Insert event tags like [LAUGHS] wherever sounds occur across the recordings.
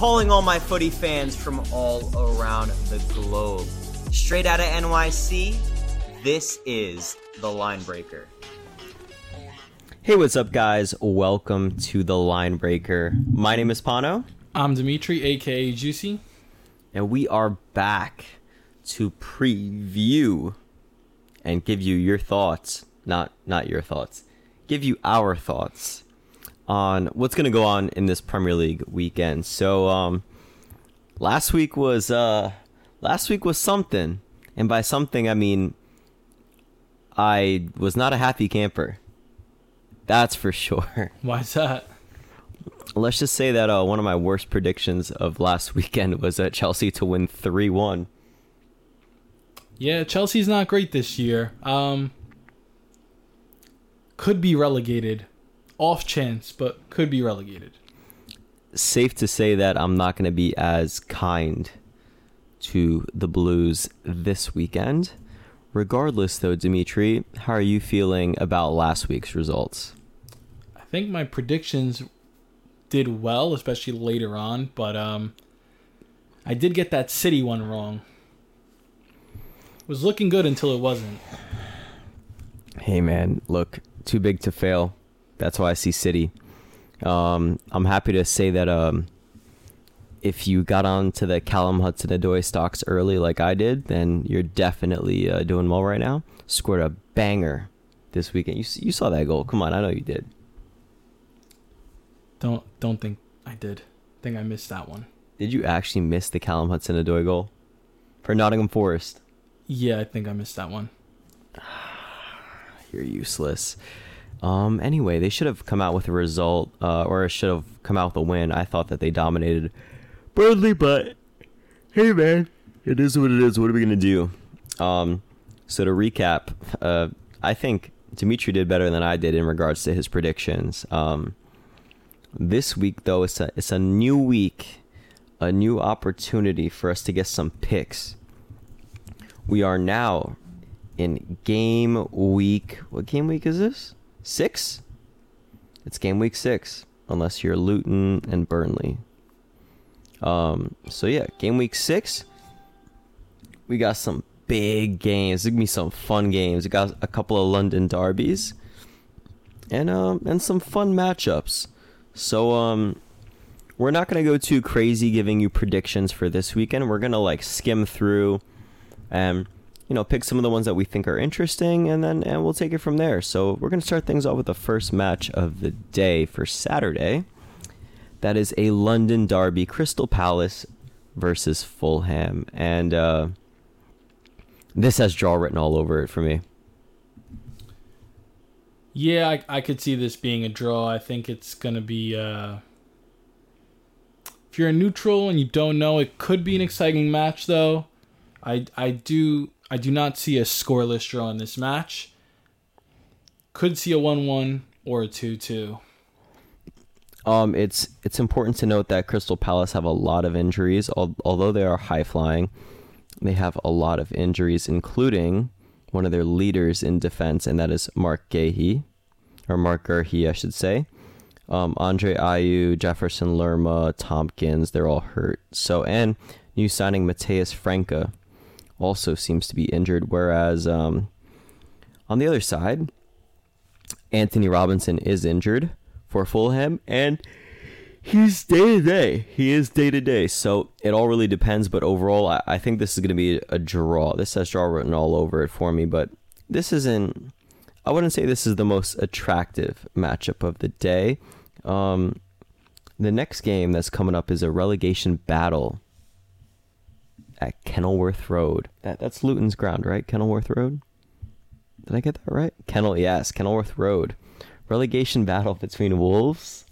calling all my footy fans from all around the globe. Straight out of NYC, this is The Line Breaker. Hey, what's up, guys? Welcome to The Line Breaker. My name is Pano, I'm Demetri, aka Juicy. and we are back to preview and give you your thoughts, not not your thoughts, give you our thoughts on what's going to go on in this Premier League weekend. So, um, last week was uh, last week was something, and by something I mean I was not a happy camper. That's for sure. [LAUGHS] Why's that? Let's just say that uh, one of my worst predictions of last [LAUGHS] weekend was uh, Chelsea to win 3 1. Yeah, Chelsea's not great this year. Um, could be relegated, off chance, but could be relegated. Safe to say that I'm not going to be as kind to the Blues this weekend. Regardless, though, Demetri, how are you feeling about last week's results? I think my predictions did well, especially later on, but um, I did get that City one wrong. Was looking good until it wasn't. Hey, man, look, too big to fail. That's why I see City. Um, I'm happy to say that um, if you got onto the Callum Hudson Odoi stocks early like I did, then you're definitely uh, doing well right now. Scored a banger this weekend. You you saw that goal? Come on, I know you did. Don't don't think I did. think I missed that one. Did you actually miss the Callum Hudson Odoi goal for Nottingham Forest? Yeah, I think I missed that one. [SIGHS] You're useless. Um. Anyway, they should have come out with a result, uh, or should have come out with a win. I thought that they dominated Burnley, but hey, man, it is what it is. What are we gonna do? Um. So to recap, uh, I think Demetri did better than I did in regards to his predictions. Um. This week, though, it's a it's a new week, a new opportunity for us to get some picks. We are now in game week. What game week is this? Six? It's game week six, unless you're Luton and Burnley. Um. So yeah, game week six. We got some big games. There's gonna be some fun games. We got a couple of London derbies, and um and some fun matchups. So um. We're not gonna go too crazy giving you predictions for this weekend. We're gonna like skim through and you know pick some of the ones that we think are interesting and then and we'll take it from there so we're going to start things off with the first match of the day for saturday that is a london derby crystal palace versus fulham and uh this has draw written all over it for me Yeah, I, I could see this being a draw. I think it's going to be. Uh, if you're a neutral and you don't know, it could be an exciting match, though. I, I do I do not see a scoreless draw in this match. Could see a one-one or a two-two. Um, it's it's important to note that Crystal Palace have a lot of injuries. Al- although they are high flying, they have a lot of injuries, including one of their leaders in defense, and that is Mark Gahey, or Mark Gurhey, I should say. Um, Andre Ayew, Jefferson Lerma, Tomkins, they're all hurt. So and new signing Mateus Franca also seems to be injured, whereas um, on the other side, Anthony Robinson is injured for Fulham, and he's day to day. He is day to day. So it all really depends. But overall, I, I think this is going to be a draw. This has draw written all over it for me. But this isn't. I wouldn't say this is the most attractive matchup of the day. Um, the next game that's coming up is a relegation battle at Kenilworth Road. That that's Luton's ground, right? Kenilworth Road. Did I get that right? Kennel, yes, Kenilworth Road. Relegation battle between Wolves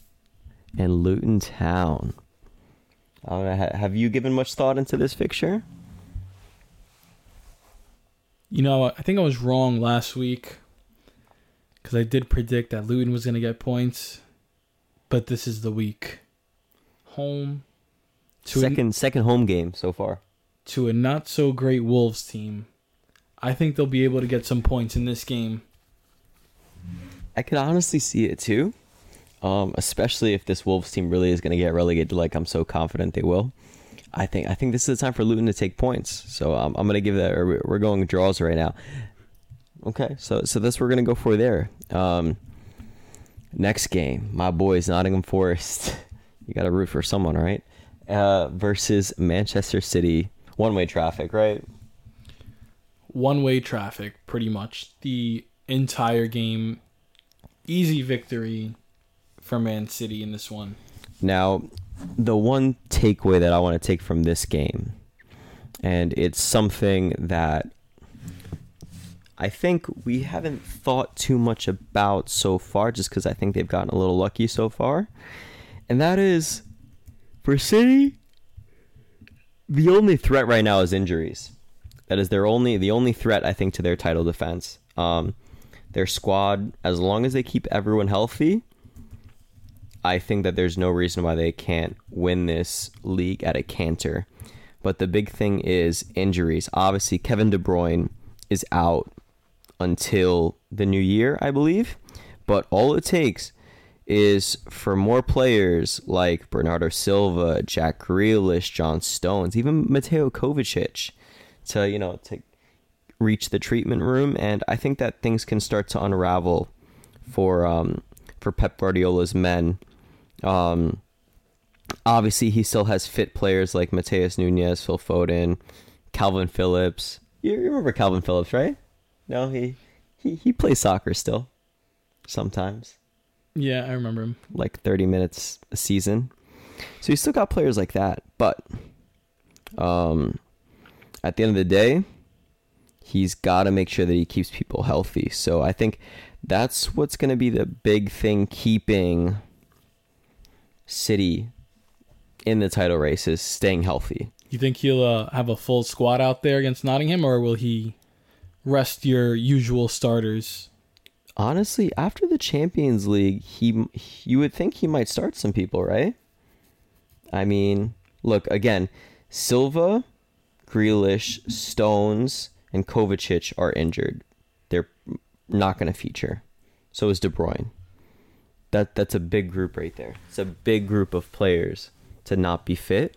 and Luton Town. Uh, have you given much thought into this fixture? You know, I think I was wrong last week because I did predict that Luton was going to get points, but this is the week. Home second second home game so far. To a not so great Wolves team. I think they'll be able to get some points in this game. I could honestly see it too. Um, especially if this Wolves team really is going to get relegated, like I'm so confident they will. I think I think this is the time for Luton to take points. So um, I'm going to give that. We're going draws right now. Okay, so so that's we're going to go for there. Um, next game, my boys, Nottingham Forest. [LAUGHS] you got to root for someone, right? Uh, versus Manchester City. One way traffic, right? One way traffic, pretty much the entire game. Easy victory for Man City in this one. Now, the one takeaway that I want to take from this game, and it's something that I think we haven't thought too much about so far, just because I think they've gotten a little lucky so far, and that is for City. The only threat right now is injuries. That is their only the only threat I think to their title defense. Um, their squad, as long as they keep everyone healthy, I think that there's no reason why they can't win this league at a canter. But the big thing is injuries. Obviously, Kevin De Bruyne is out until the new year, I believe. But all it takes is for more players like Bernardo Silva, Jack Grealish, John Stones, even Mateo Kovacic to, you know, to reach the treatment room. And I think that things can start to unravel for um, for Pep Guardiola's men um, obviously, he still has fit players like Matheus Nunes, Phil Foden, Calvin Phillips. You remember Calvin Phillips, right? No, he he he plays soccer still. Sometimes. Yeah, I remember him. Like thirty minutes a season. So he's still got players like that, but um, at the end of the day, he's got to make sure that he keeps people healthy. So I think that's what's going to be the big thing keeping City in the title race is staying healthy. You think he'll uh, have a full squad out there against Nottingham, or will he rest your usual starters? Honestly, after the Champions League, he you would think he might start some people, right? I mean, look again, Silva, Grealish, Stones, and Kovacic are injured. They're not going to feature. So is De Bruyne that that's a big group right there. It's a big group of players to not be fit.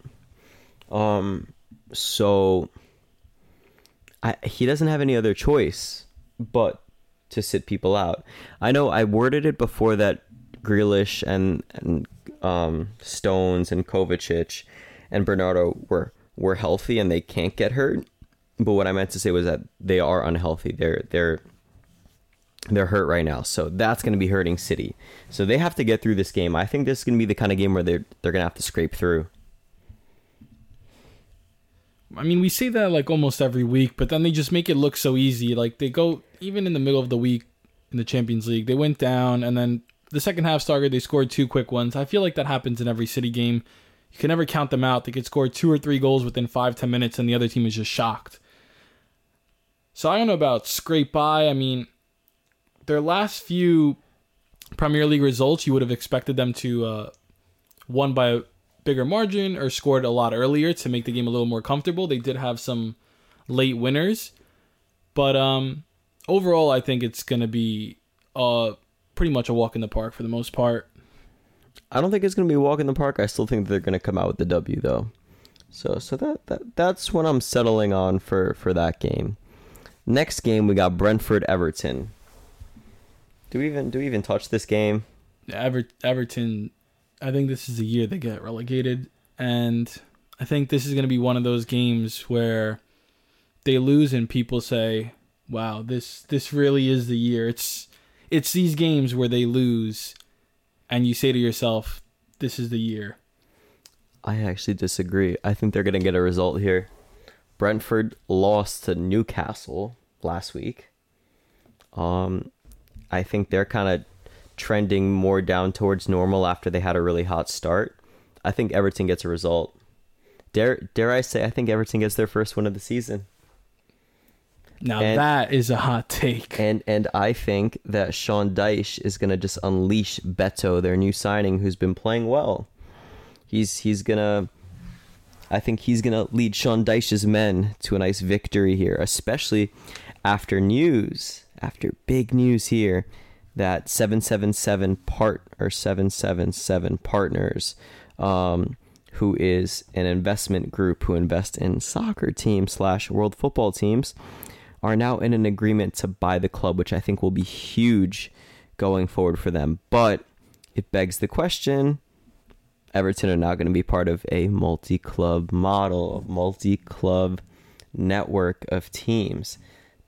Um, so I, he doesn't have any other choice but to sit people out. I know I worded it before that Grealish and and um, Stones and Kovacic and Bernardo were were healthy and they can't get hurt. But what I meant to say was that they are unhealthy. They're they're they're hurt right now. So that's going to be hurting City. So they have to get through this game. I think this is going to be the kind of game where they're they're going to have to scrape through. I mean, we say that like almost every week, but then they just make it look so easy. Like they go even in the middle of the week in the Champions League, they went down and then the second half started, they scored two quick ones. I feel like that happens in every City game. You can never count them out. They could score two or three goals within five, ten minutes, and the other team is just shocked. So I don't know about scrape by. I mean, their last few Premier League results, you would have expected them to uh, won by bigger margin or scored a lot earlier to make the game a little more comfortable. They did have some late winners, but um, overall, I think it's going to be uh, pretty much a walk in the park for the most part. I don't think it's going to be a walk in the park. I still think they're going to come out with the W though. So so that, that that's what I'm settling on for for that game. Next game we got Brentford Everton. Do we even do we even touch this game? Ever- Everton, I think this is the year they get relegated, and I think this is going to be one of those games where they lose and people say, "Wow, this this really is the year." It's it's these games where they lose, and you say to yourself, "This is the year." I actually disagree. I think they're going to get a result here. Brentford lost to Newcastle last week. Um, I think they're kind of trending more down towards normal after they had a really hot start. I think Everton gets a result. Dare dare I say I think Everton gets their first win of the season. Now and, that is a hot take. And and I think that Sean Dyche is gonna just unleash Beto, their new signing, who's been playing well. He's he's gonna I think he's gonna lead Sean Dyche's men to a nice victory here, especially after news after big news here that 777 part or 777 partners um, who is an investment group who invest in soccer teams slash world football teams are now in an agreement to buy the club which i think will be huge going forward for them. But it begs the question everton are now going to be part of a multi-club model a multi-club network of teams.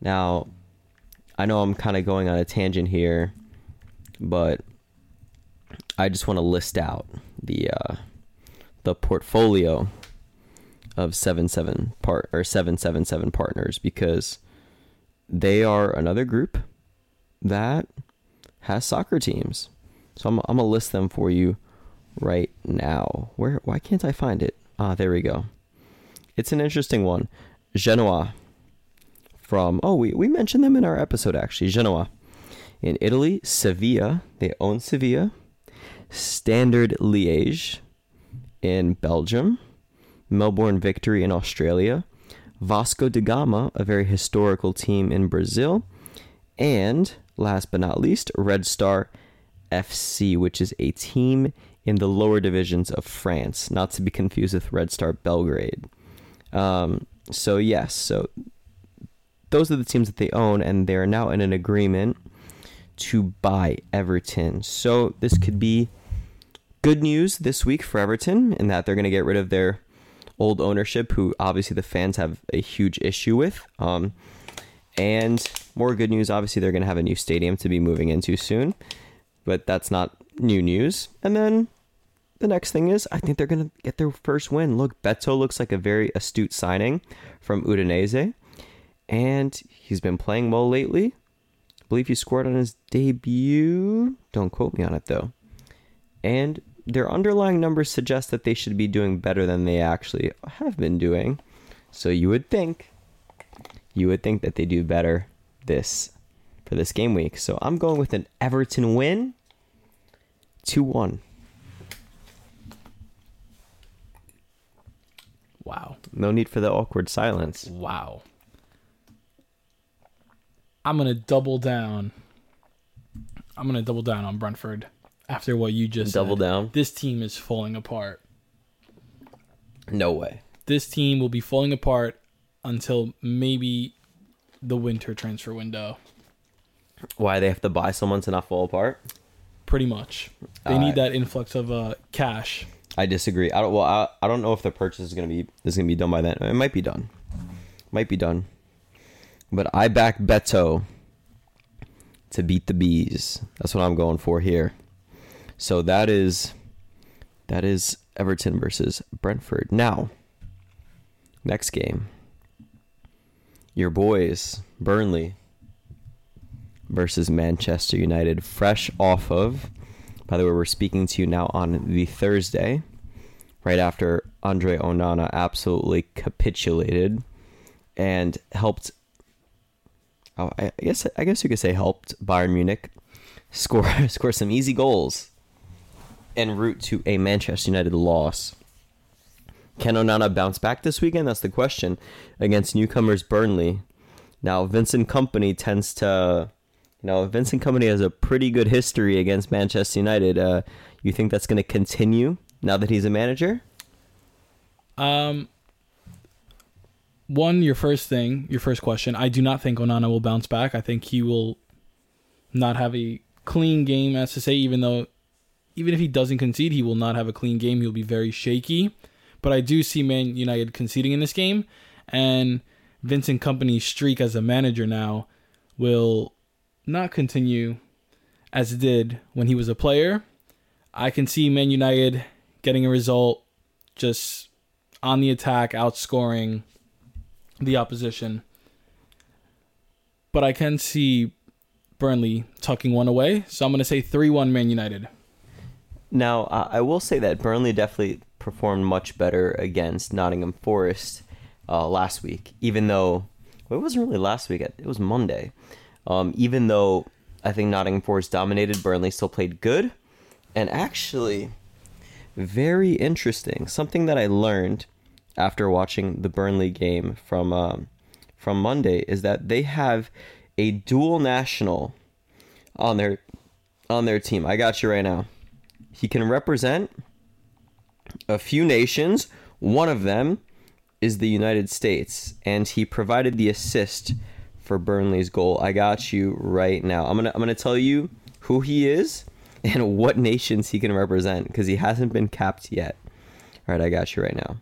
Now I know I'm kind of going on a tangent here, but I just want to list out the uh, the portfolio of seven seven part or seven seven seven partners because they are another group that has soccer teams. So I'm I'm gonna list them for you right now. Where why can't I find it? Ah, there we go. It's an interesting one. Genoa from oh we, we mentioned them in our episode actually genoa. In italy sevilla they own sevilla. Standard liège in belgium. Melbourne victory in australia. Vasco da gama a very historical team in brazil. And last but not least red star fc which is a team in the lower divisions of france not to be confused with red star belgrade. Um, so yes so those are the teams that they own, and they're now in an agreement to buy Everton. So this could be good news this week for Everton in that they're going to get rid of their old ownership, who obviously the fans have a huge issue with. Um, and more good news, obviously, they're going to have a new stadium to be moving into soon, but that's not new news. And then the next thing is, I think they're going to get their first win. Look, Beto looks like a very astute signing from Udinese and he's been playing well lately. I believe he scored on his debut. Don't quote me on it though. And their underlying numbers suggest that they should be doing better than they actually have been doing. So you would think you would think that they do better this for this game week. So I'm going with an Everton win 2-1. Wow. No need for the awkward silence. Wow. I'm gonna double down. I'm gonna double down on Brentford after what you just said. Double said. down? This team is falling apart. No way. This team will be falling apart until maybe the winter transfer window. Why they have to buy someone to not fall apart? Pretty much, they All need that influx of uh, cash. I disagree. I don't. Well, I, I don't know if the purchase is gonna be is gonna be done by then. It might be done. Might be done. But I back Beto to beat the bees. That's what I'm going for here. So that is that is Everton versus Brentford. Now, next game. Your boys, Burnley versus Manchester United, fresh off of by the way, we're speaking to you now on the Thursday, right after Andre Onana absolutely capitulated and helped. Oh, I guess I guess you could say helped Bayern Munich score [LAUGHS] score some easy goals en route to a Manchester United loss. Can Onana bounce back this weekend? That's the question against newcomers Burnley. Now Vincent Kompany tends to you know, Vincent Kompany has a pretty good history against Manchester United. Uh, you think that's going to continue now that he's a manager? Um, one, your first thing, your first question. I do not think Onana will bounce back. I think he will not have a clean game, as to say. Even though, even if he doesn't concede, he will not have a clean game. He'll be very shaky. But I do see Man United conceding in this game, and Vincent Kompany's streak as a manager now will not continue as it did when he was a player. I can see Man United getting a result just on the attack, outscoring the opposition. But I can see Burnley tucking one away. So I'm going to say 3 1 Man United. Now, I will say that Burnley definitely performed much better against Nottingham Forest uh, last week, even though well, it wasn't really last week, it was Monday. Um, even though I think Nottingham Forest dominated, Burnley still played good. And actually, very interesting. Something that I learned after watching the Burnley game from um, from Monday is that they have a dual national on their on their team. I got you right now. He can represent a few nations. One of them is the United States, and he provided the assist for Burnley's goal. I got you right now. I'm gonna I'm gonna tell you who he is [LAUGHS] and what nations he can represent because he hasn't been capped yet. All right, I got you right now.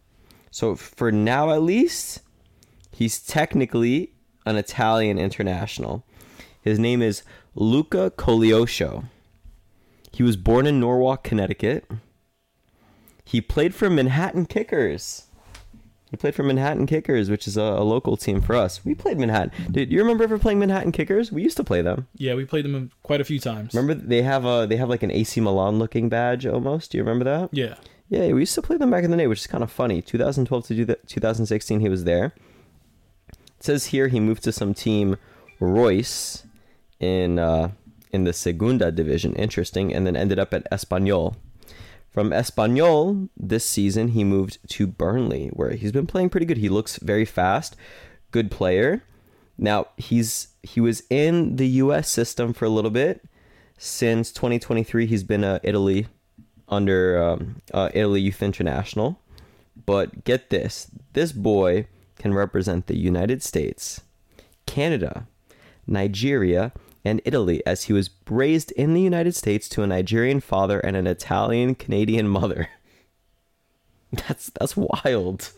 So for now, at least, he's technically an Italian international. His name is Luca Koleosho. He was born in Norwalk, Connecticut. He played for Manhattan Kickers. He played for Manhattan Kickers, which is a, a local team for us. We played Manhattan. Did you remember ever playing Manhattan Kickers? We used to play them. Yeah, we played them quite a few times. Remember they have a they have like an AC Milan looking badge almost. Do you remember that? Yeah. Yeah, we used to play them back in the day, which is kind of funny. 2012 to 2016, he was there. It says here he moved to some team Reus in uh, in the Segunda division. Interesting, and then ended up at Espanyol. From Espanyol this season, he moved to Burnley, where he's been playing pretty good. He looks very fast, good player. Now he's he was in the U.S. system for a little bit. Since 2023, he's been uh, Italy under um, uh, Italy Youth International. But get this this boy can represent the United States, Canada, Nigeria, and Italy, as he was raised in the United States to a Nigerian father and an Italian Canadian mother. [LAUGHS] That's that's wild.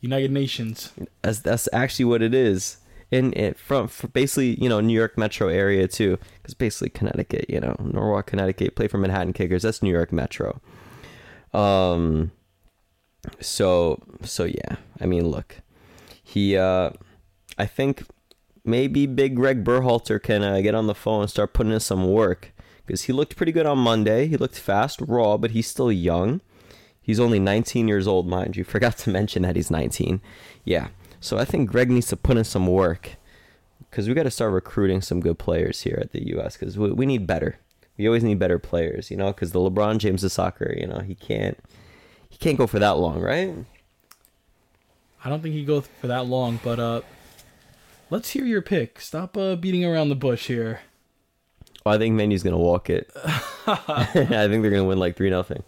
United Nations. That's that's actually what it is. In it from, from basically you know New York metro area too, because basically Connecticut, you know Norwalk, Connecticut, play for Manhattan Kickers. That's New York metro. Um. So so yeah, I mean, look, he. uh I think maybe Big Greg Berhalter can uh, get on the phone and start putting in some work because he looked pretty good on Monday. He looked fast, raw, but he's still young. He's only 19 years old, mind you. [LAUGHS] Forgot to mention that he's 19. Yeah. So I think Greg needs to put in some work because we got to start recruiting some good players here at the U.S. because we, we need better. We always need better players, you know, because the LeBron James of soccer, you know, he can't he can't go for that long, right? I don't think he goes for that long, but uh, let's hear your pick. Stop uh, beating around the bush here. Well, I think Man U's gonna walk it. [LAUGHS] [LAUGHS] I think they're gonna win like three nothing.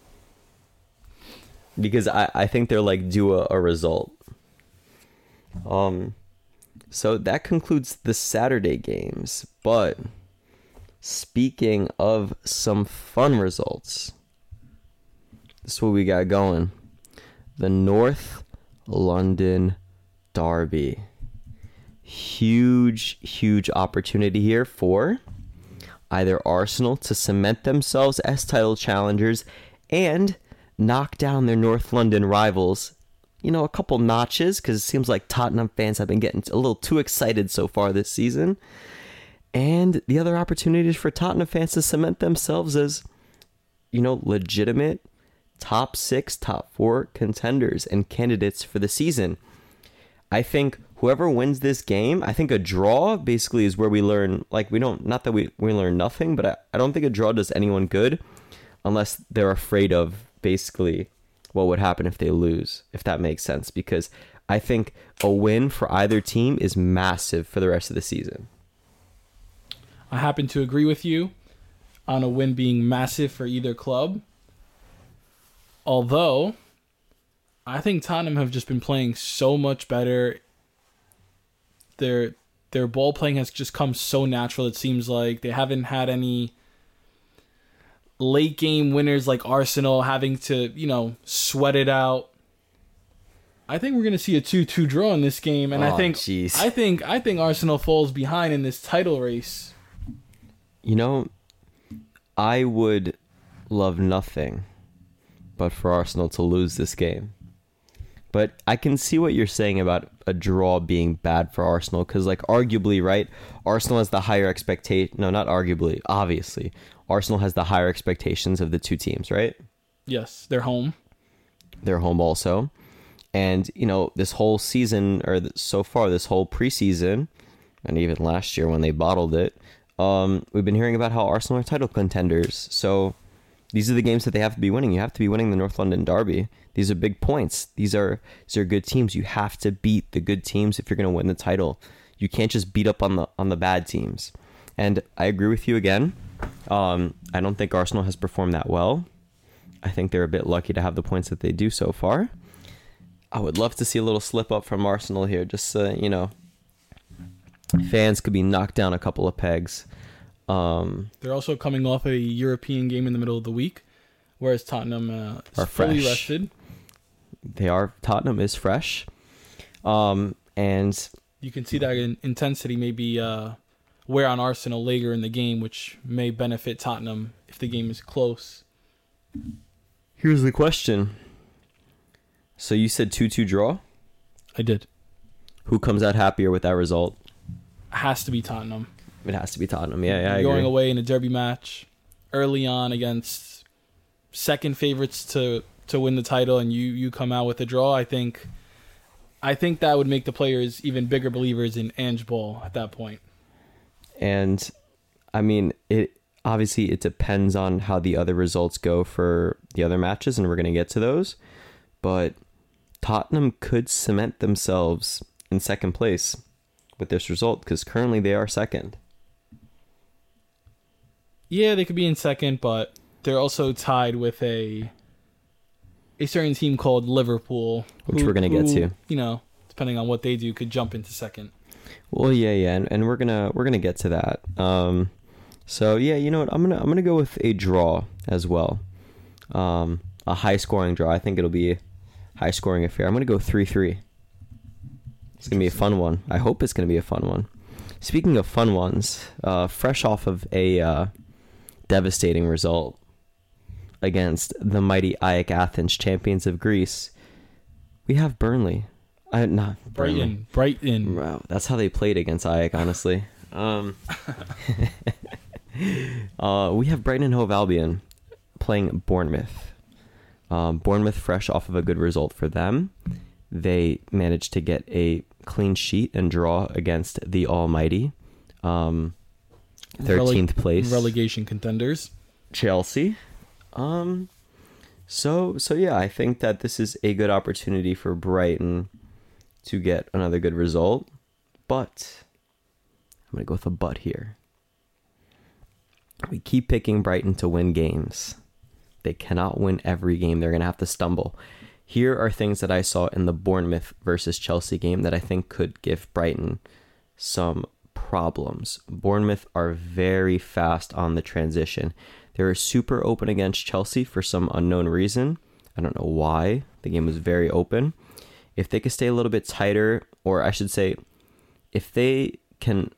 Because I, I think they're like due a, a result. Um so that concludes the Saturday games. But speaking of some fun results, this is what we got going. The North London Derby. Huge, huge opportunity here for either Arsenal to cement themselves as title challengers and knock down their North London rivals, you know, a couple notches because it seems like Tottenham fans have been getting a little too excited so far this season. And the other opportunities for Tottenham fans to cement themselves as, you know, legitimate top six, top four contenders and candidates for the season. I think whoever wins this game, I think a draw basically is where we learn, like, we don't, not that we, we learn nothing, but I, I don't think a draw does anyone good unless they're afraid of basically what would happen if they lose, if that makes sense. Because I think a win for either team is massive for the rest of the season. I happen to agree with you on a win being massive for either club. Although, I think Tottenham have just been playing so much better. Their their ball playing has just come so natural. It seems like they haven't had any late game winners like Arsenal having to you know sweat it out. I think we're gonna see a two-two draw in this game, and I Oh, think jeez. I think I think Arsenal falls behind in this title race. You know, I would love nothing but for Arsenal to lose this game. But I can see what you're saying about a draw being bad for Arsenal because, like, arguably, right? Arsenal has the higher expectation. No, not arguably. Obviously, Arsenal has the higher expectations of the two teams, right? Yes, they're home. They're home also, and you know this whole season or th- so far, this whole preseason, and even last year when they bottled it, um, we've been hearing about how Arsenal are title contenders. So these are the games that they have to be winning. You have to be winning the North London Derby. These are big points. These are these are good teams. You have to beat the good teams if you're going to win the title. You can't just beat up on the on the bad teams. And I agree with you again. Um, I don't think Arsenal has performed that well. I think they're a bit lucky to have the points that they do so far. I would love to see a little slip up from Arsenal here, just you know, fans could be knocked down a couple of pegs. Um, They're also coming off a European game in the middle of the week, whereas Tottenham uh, is Are fully fresh. rested. they are Tottenham is fresh, um, and You can see that in intensity maybe uh, wear on Arsenal later in the game, which may benefit Tottenham if the game is close. here's the question. So you said two-two draw. I did. Who comes out happier with that result? Has to be Tottenham. It has to be Tottenham. Yeah, yeah, I going agree. away in a derby match early on against second favorites to to win the title, and you you come out with a draw. I think. I think that would make the players even bigger believers in Ange Ball at that point. and I mean it. Obviously, it depends on how the other results go for the other matches, and we're going to get to those. But Tottenham could cement themselves in second place with this result because currently they are second. Yeah, they could be in second, but they're also tied with a a certain team called Liverpool, Which we're gonna get to. You know, depending on what they do, could jump into second. Well, yeah, yeah, and, and we're gonna we're gonna get to that. Um, so yeah, you know what? I'm gonna I'm gonna go with a draw as well. Um, a high scoring draw. I think it'll be a high scoring affair. I'm gonna go three three. It's gonna be a fun one. I hope it's gonna be a fun one. Speaking of fun ones, uh, fresh off of a uh, devastating result against the mighty AEK Athens, champions of Greece, we have Burnley. I not Burnley. Brighton, Brighton. Wow, that's how they played against Ajax, honestly. Um, [LAUGHS] uh, we have Brighton and Hove Albion playing Bournemouth. Um, Bournemouth, fresh off of a good result for them, they managed to get a clean sheet and draw against the Almighty. Um, thirteenth place relegation contenders. Chelsea. Um so so yeah, I think that this is a good opportunity for Brighton to get another good result. But I'm going to go with a but here. We keep picking Brighton to win games. They cannot win every game. They're going to have to stumble. Here are things that I saw in the Bournemouth versus Chelsea game that I think could give Brighton some problems. Bournemouth are very fast on the transition. They were super open against Chelsea for some unknown reason. I don't know why. The game was very open. If they could stay a little bit tighter, or I should say, if they can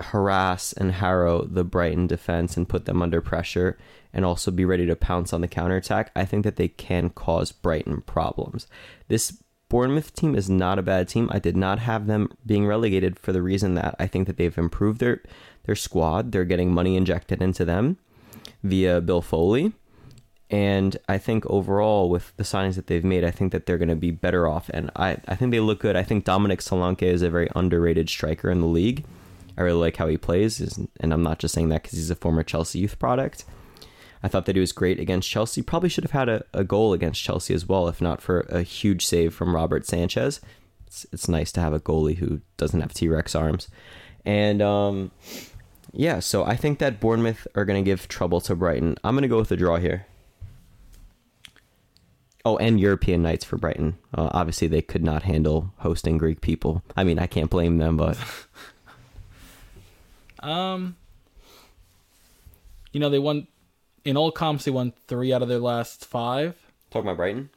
harass and harrow the Brighton defense and put them under pressure and also be ready to pounce on the counterattack, I think that they can cause Brighton problems. This Bournemouth team is not a bad team. I did not have them being relegated for the reason that I think that they've improved their their squad. They're getting money injected into them via Bill Foley. And I think overall, with the signings that they've made, I think that they're going to be better off. And I, I think they look good. I think Dominic Solanke is a very underrated striker in the league. I really like how he plays. And I'm not just saying that because he's a former Chelsea youth product. I thought that he was great against Chelsea. Probably should have had a, a goal against Chelsea as well, if not for a huge save from Robert Sanchez. It's, it's nice to have a goalie who doesn't have T Rex arms. And um, yeah, so I think that Bournemouth are going to give trouble to Brighton. I'm going to go with a draw here. Oh, and European nights for Brighton. Uh, obviously, they could not handle hosting Greek people. I mean, I can't blame them, but [LAUGHS] Um, you know they won in all comps. They won three out of their last five. talking about Brighton,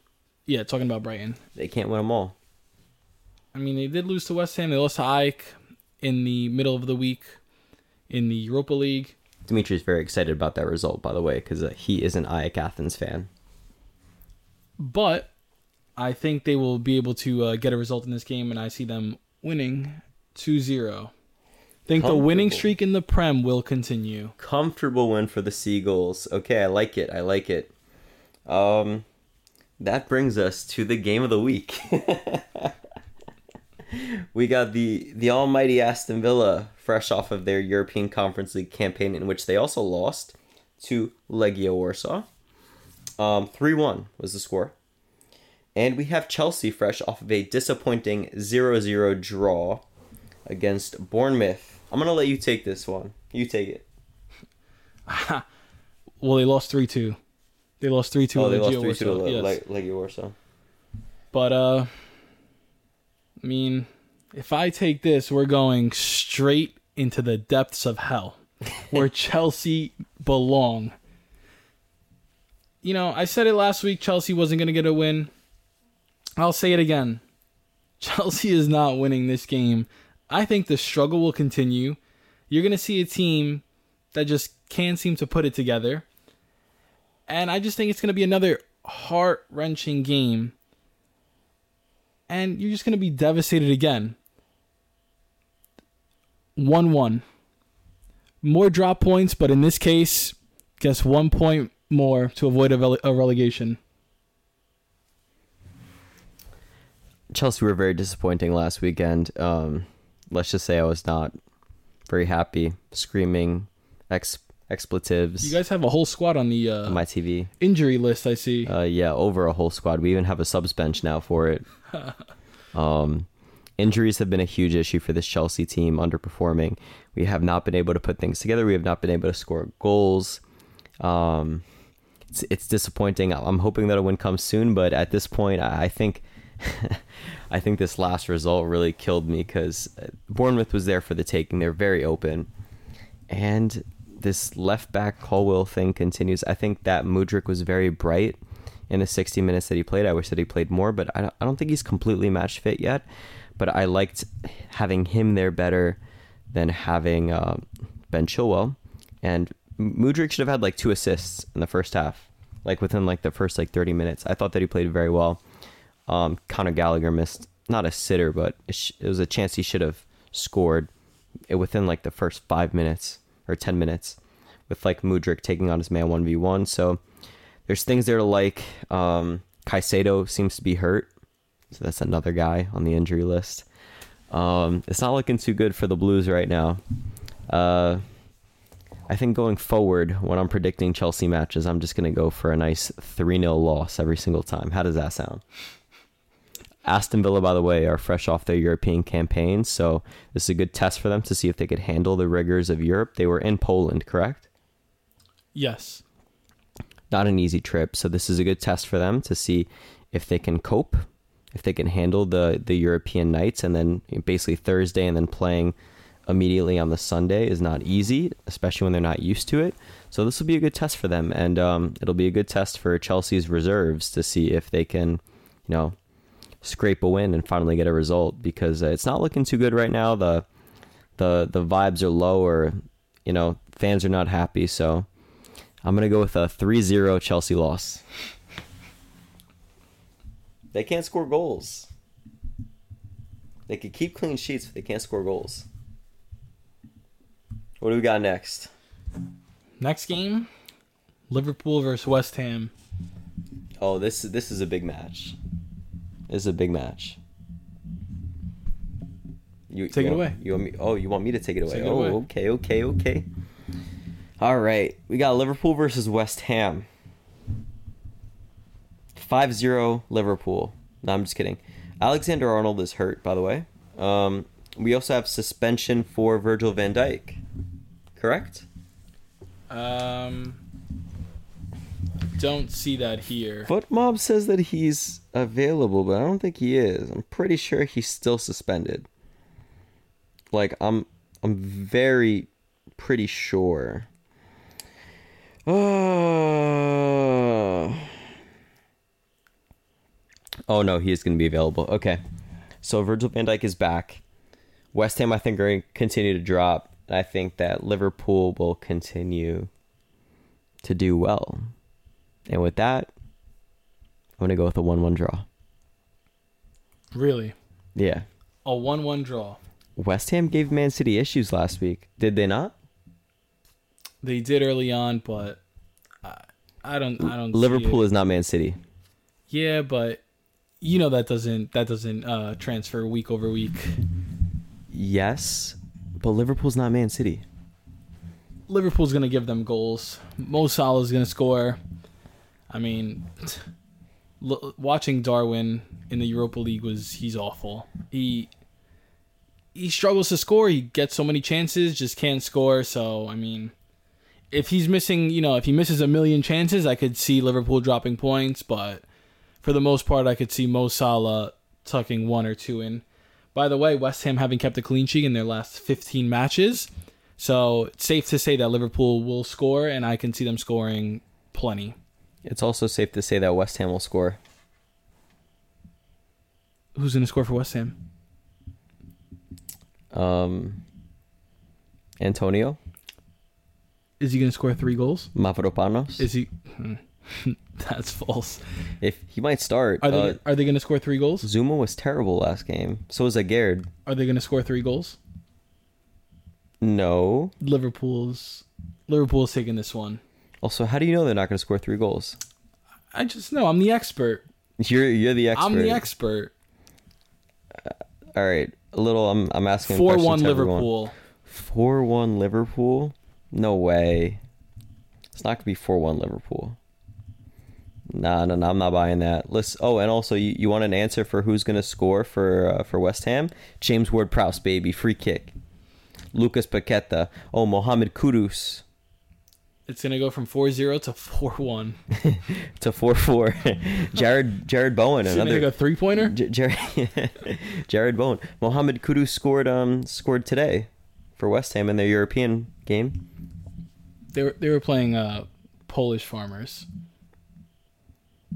Yeah, talking about Brighton. they can't win them all. I mean, they did lose to West Ham. They lost to AEK in the middle of the week in the Europa League. Demetri's very excited about that result, by the way, because uh, he is an AEK Athens fan. But I think they will be able to uh, get a result in this game, and I see them winning 2-0. Think the winning streak in the Prem will continue. Comfortable win for the Seagulls. Okay, I like it. I like it. Um, that brings us to the game of the week. [LAUGHS] we got the the almighty Aston Villa, fresh off of their European Conference League campaign, in which they also lost to Legia Warsaw. Um, three one was the score, and we have Chelsea, fresh off of a disappointing 0-0 draw against Bournemouth. I'm gonna let you take this one. You take it. [LAUGHS] Well, they lost three two. They lost three two. oh, they lost three two to yes. Le- Le- Legia Warsaw. But uh, I mean, if I take this, we're going straight into the depths of hell, where [LAUGHS] Chelsea belong. You know, I said it last week. Chelsea wasn't going to get a win. I'll say it again. Chelsea is not winning this game. I think the struggle will continue. You're going to see a team that just can't seem to put it together. And I just think it's going to be another heart wrenching game. And you're just going to be devastated again. 1 1. More drop points, but in this case, guess one point more to avoid a, rele- a relegation. Chelsea were very disappointing last weekend. Um, let's just say I was not very happy, screaming ex- expletives You guys have a whole squad on the uh, on my TV. injury list, I see. Uh, yeah, over a whole squad. We even have a subs bench now for it. [LAUGHS] um, injuries have been a huge issue for this Chelsea team, underperforming. We have not been able to put things together. We have not been able to score goals. Um, it's, it's disappointing. I'm hoping that a win comes soon, but at this point, I, I think. [LAUGHS] I think this last result really killed me because Bournemouth was there for the taking. They're very open, and this left back Colwill thing continues. I think that Mudryk was very bright in the 60 minutes that he played. I wish that he played more, but I don't, think he's completely match fit yet. But I liked having him there better than having uh, Ben Chilwell. And Mudryk should have had like two assists in the first half, like within like the first like 30 minutes. I thought that he played very well. Um, Gallagher missed not a sitter, but it, sh- it was a chance he should have scored it within like the first five minutes or 10 minutes with like Mudryk taking on his man 1v1. So there's things there to like. Um, Caicedo seems to be hurt. So that's another guy on the injury list. Um, it's not looking too good for the Blues right now. Uh, I think going forward, when I'm predicting Chelsea matches, I'm just going to go for a nice 3 0 loss every single time. How does that sound? Aston Villa, by the way, are fresh off their European campaign, so this is a good test for them to see if they could handle the rigors of Europe. They were in Poland, correct? Yes. Not an easy trip, so this is a good test for them to see if they can cope, if they can handle the the European nights, and then basically Thursday and then playing immediately on the Sunday is not easy, especially when they're not used to it. So this will be a good test for them, and um, it'll be a good test for Chelsea's reserves to see if they can, you know, scrape a win and finally get a result because uh, it's not looking too good right now. The the the vibes are low, or you know, fans are not happy. So I'm gonna go with a 3-0 Chelsea loss. They can't score goals. They could keep clean sheets, but they can't score goals. What do we got next? Next game, Liverpool versus West Ham. Oh, this this is a big match. This is a big match. You Take you it want- away. You want me? Oh, you want me to take it away? Take it oh, away. okay, okay, okay. All right, we got Liverpool versus West Ham. 5-0 Liverpool. No, I'm just kidding. Alexander Arnold is hurt, by the way. Um, we also have suspension for Virgil van Dijk. Correct? Um, don't see that here. FotMob says that he's available, but I don't think he is. I'm pretty sure he's still suspended. Like I'm I'm very pretty sure. Uh... Oh no, he is going to be available. Okay. So Virgil van Dijk is back. West Ham I think are going to continue to drop. I think that Liverpool will continue to do well. And with that, I'm going to go with a 1 1 draw. Really, Yeah. a one-one draw. West Ham gave Man City issues last week. Did they not? They did early on, but I, I don't. I don't. see Liverpool is not Man City. Yeah, but you know that doesn't that doesn't uh, transfer week over week. Yes, but Liverpool's not Man City. Liverpool's gonna give them goals. Mo Salah's gonna score. I mean, watching Darwin in the Europa League was he's awful. He he struggles to score. He gets so many chances, just can't score. So I mean, if he's missing, you know, if he misses a million chances, I could see Liverpool dropping points. But for the most part, I could see Mo Salah tucking one or two in. By the way, West Ham having kept a clean sheet in their last 15 matches. So it's safe to say that Liverpool will score, and I can see them scoring plenty. It's also safe to say that West Ham will score. Who's going to score for West Ham? Um, Antonio Is he going to score three goals? Mavropanos. Is he? Hmm. [LAUGHS] That's false. if he might start, Are they uh, are they going to score three goals? Zouma was terrible last game. So was Aguerd. Are they going to score three goals? No. Liverpool's Liverpool's taking this one. Also, how do you know they're not going to score three goals? I just know I'm the expert. You're you're the expert. I'm the expert. All right, a little. I'm I'm asking. Four one. Liverpool. Four one Liverpool. No way. It's not gonna be four one Liverpool. Nah, no, no, I'm not buying that. Let's. Oh, and also, you, you want an answer for who's gonna score for uh, for West Ham? James Ward-Prowse, baby, free kick. Lucas Paqueta. Oh, Mohamed Kudus It's gonna go from 4-0 to four one. [LAUGHS] to four four. [LAUGHS] Jarrod Jarrod Bowen, gonna another go three pointer. J- Jarrod [LAUGHS] Jarrod Bowen. Mohamed Kudus scored um scored today for West Ham in their European game. They were they were playing uh, Polish farmers.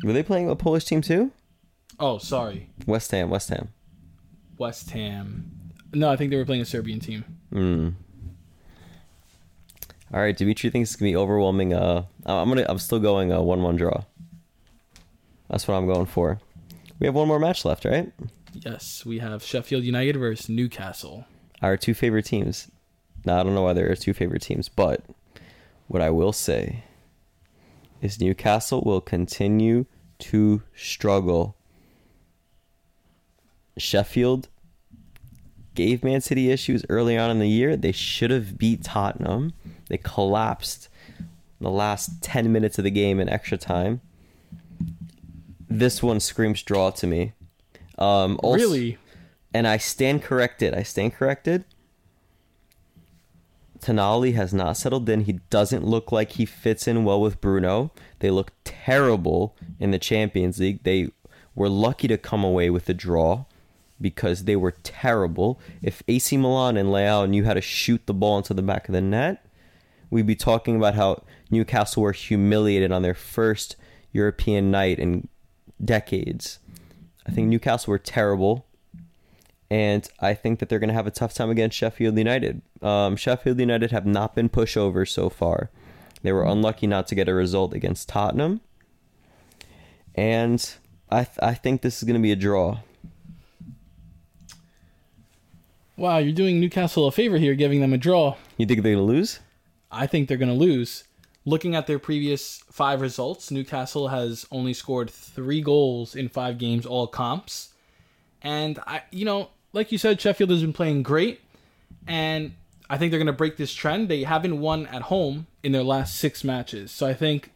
Were they playing a Polish team too? Oh, sorry, West Ham, West Ham. West Ham. No, I think they were playing a Serbian team. Hmm. All right, Demetri thinks it's gonna be overwhelming. Uh, I'm gonna. I'm still going a one-one draw. That's what I'm going for. We have one more match left, right? Yes, we have Sheffield United versus Newcastle. Our two favorite teams. Now I don't know why there are two favorite teams, but what I will say is Newcastle will continue to struggle. Sheffield gave Man City issues early on in the year. They should have beat Tottenham. They collapsed in the last 10 minutes of the game in extra time. This one screams draw to me. Um, also, really? and I stand corrected. I stand corrected. Tonali has not settled in. He doesn't look like he fits in well with Bruno. They look terrible in the Champions League. They were lucky to come away with a draw because they were terrible. If AC Milan and Leao knew how to shoot the ball into the back of the net, we'd be talking about how Newcastle were humiliated on their first European night in decades. I think Newcastle were terrible and I think that they're going to have a tough time against Sheffield United. Um, Sheffield United have not been pushovers so far. They were unlucky not to get a result against Tottenham, and I th- I think this is going to be a draw. Wow, you're doing Newcastle a favor here, giving them a draw. You think they're going to lose? I think they're going to lose. Looking at their previous five results, Newcastle has only scored three goals in five games, all comps. And I, you know, like you said, Sheffield has been playing great, and I think they're going to break this trend. They haven't won at home in their last six matches, so I think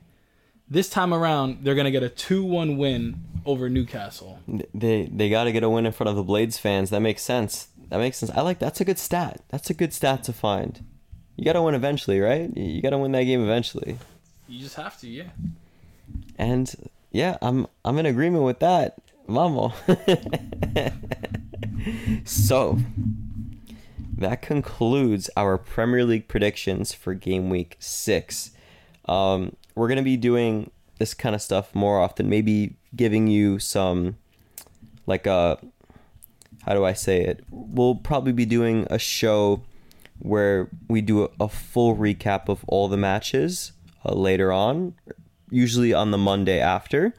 this time around they're going to get a two-one win over Newcastle. They they got to get a win in front of the Blades fans. That makes sense. That makes sense. I like that's a good stat. That's a good stat to find. You got to win eventually, right? You got to win that game eventually. You just have to, yeah. And yeah, I'm I'm in agreement with that, Mamo. [LAUGHS] so that concludes our Premier League predictions for game week six. Um, we're gonna be doing this kind of stuff more often, maybe giving you some like a how do I say it? We'll probably be doing a show where we do a, full recap of all the matches uh, later on, usually on the Monday after.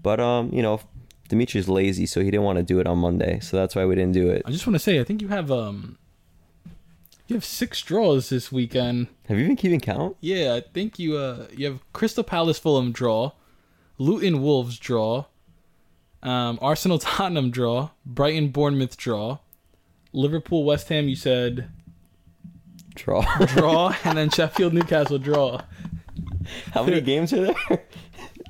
But um, you know, Demetri's lazy, so he didn't want to do it on Monday, so that's why we didn't do it. I just want to say, I think you have um, you have six draws this weekend. Have you been keeping count? Yeah, I think you uh you have Crystal Palace Fulham draw, Luton Wolves draw, um, Arsenal [LAUGHS] Tottenham draw, Brighton Bournemouth draw, Liverpool West Ham you said Draw. draw, [LAUGHS] and then Sheffield Newcastle draw. how many [LAUGHS] games are there?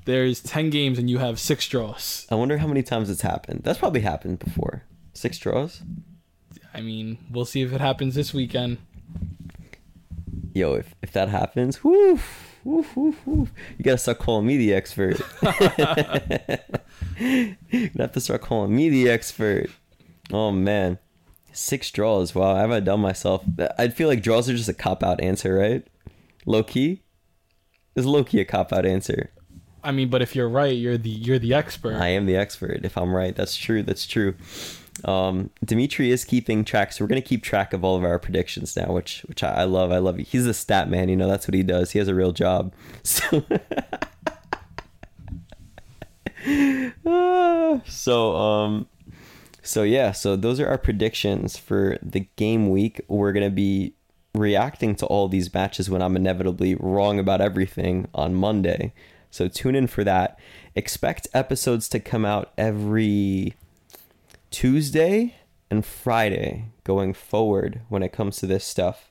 There's ten games and you have six draws. I wonder how many times it's happened. That's probably happened before. Six draws. I mean, we'll see if it happens this weekend. Yo, if, if that happens, whoo, whoo, whoo, whoo, you gotta start calling me the expert. [LAUGHS] you have to start calling me the expert. Oh man, six draws. Wow, I haven't done myself. I'd feel like draws are just a cop out answer, right? Low key, is low key a cop out answer. I mean, but if you're right, you're the you're the expert. I am the expert. If I'm right, that's true. That's true. Um, Demetri is keeping track, so we're gonna keep track of all of our predictions now, which which I, I love. I love. You. He's a stat man. You know, that's what he does. He has a real job. So. [LAUGHS] [LAUGHS] so um so yeah so those are our predictions for the game week. We're to be reacting to all these matches when i'm inevitably wrong about everything on monday. So tune in for that. Expect episodes to come out every tuesday and friday going forward when it comes to this stuff.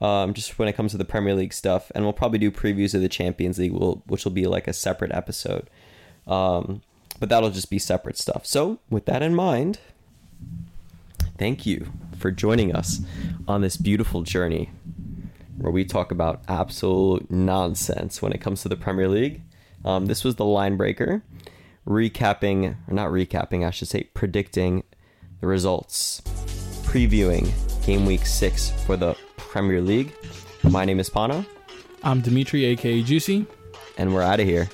Um, just when it comes to the premier league stuff. And we'll probably do previews of the champions league which will be like a separate episode. Um, but that'll just be separate stuff. So, with that in mind, thank you for joining us on this beautiful journey where we talk about absolute nonsense when it comes to the Premier League. Um, this was the line breaker, recapping, or not recapping, I should say, predicting the results, previewing game week six for the Premier League. My name is Pano. I'm Demetri, aka Juicy. And we're out of here.